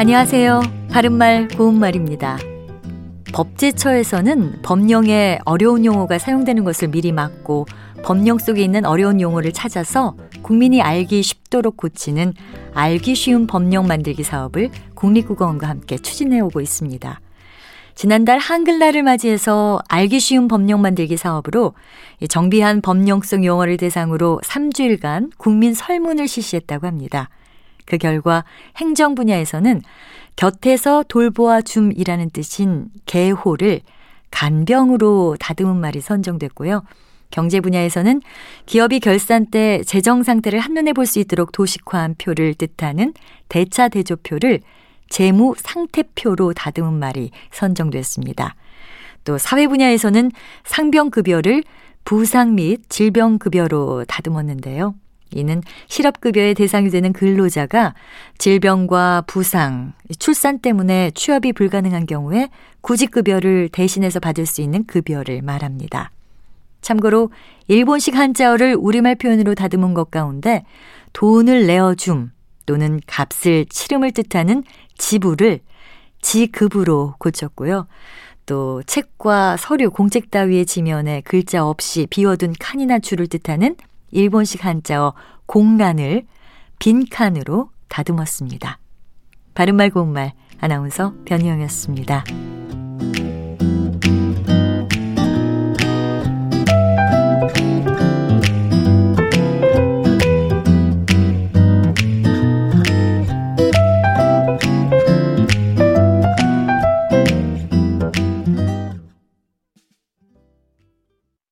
안녕하세요. 바른말 고운말입니다. 법제처에서는 법령에 어려운 용어가 사용되는 것을 미리 막고 법령 속에 있는 어려운 용어를 찾아서 국민이 알기 쉽도록 고치는 알기 쉬운 법령 만들기 사업을 국립국어원과 함께 추진해 오고 있습니다. 지난달 한글날을 맞이해서 알기 쉬운 법령 만들기 사업으로 정비한 법령성 용어를 대상으로 3주일간 국민 설문을 실시했다고 합니다. 그 결과 행정 분야에서는 곁에서 돌보아 줌이라는 뜻인 개호를 간병으로 다듬은 말이 선정됐고요. 경제 분야에서는 기업이 결산 때 재정 상태를 한눈에 볼 수 있도록 도식화한 표를 뜻하는 대차 대조표를 재무 상태표로 다듬은 말이 선정됐습니다. 또 사회 분야에서는 상병급여를 부상 및 질병급여로 다듬었는데요. 이는 실업급여의 대상이 되는 근로자가 질병과 부상, 출산 때문에 취업이 불가능한 경우에 구직급여를 대신해서 받을 수 있는 급여를 말합니다. 참고로 일본식 한자어를 우리말 표현으로 다듬은 것 가운데 돈을 내어줌 또는 값을 치름을 뜻하는 지불을 지급으로 고쳤고요. 또 책과 서류, 공책 따위의 지면에 글자 없이 비워둔 칸이나 줄을 뜻하는 일본식 한자어 공간을 빈칸으로 다듬었습니다. 바른말 고운말 아나운서 변희영이었습니다.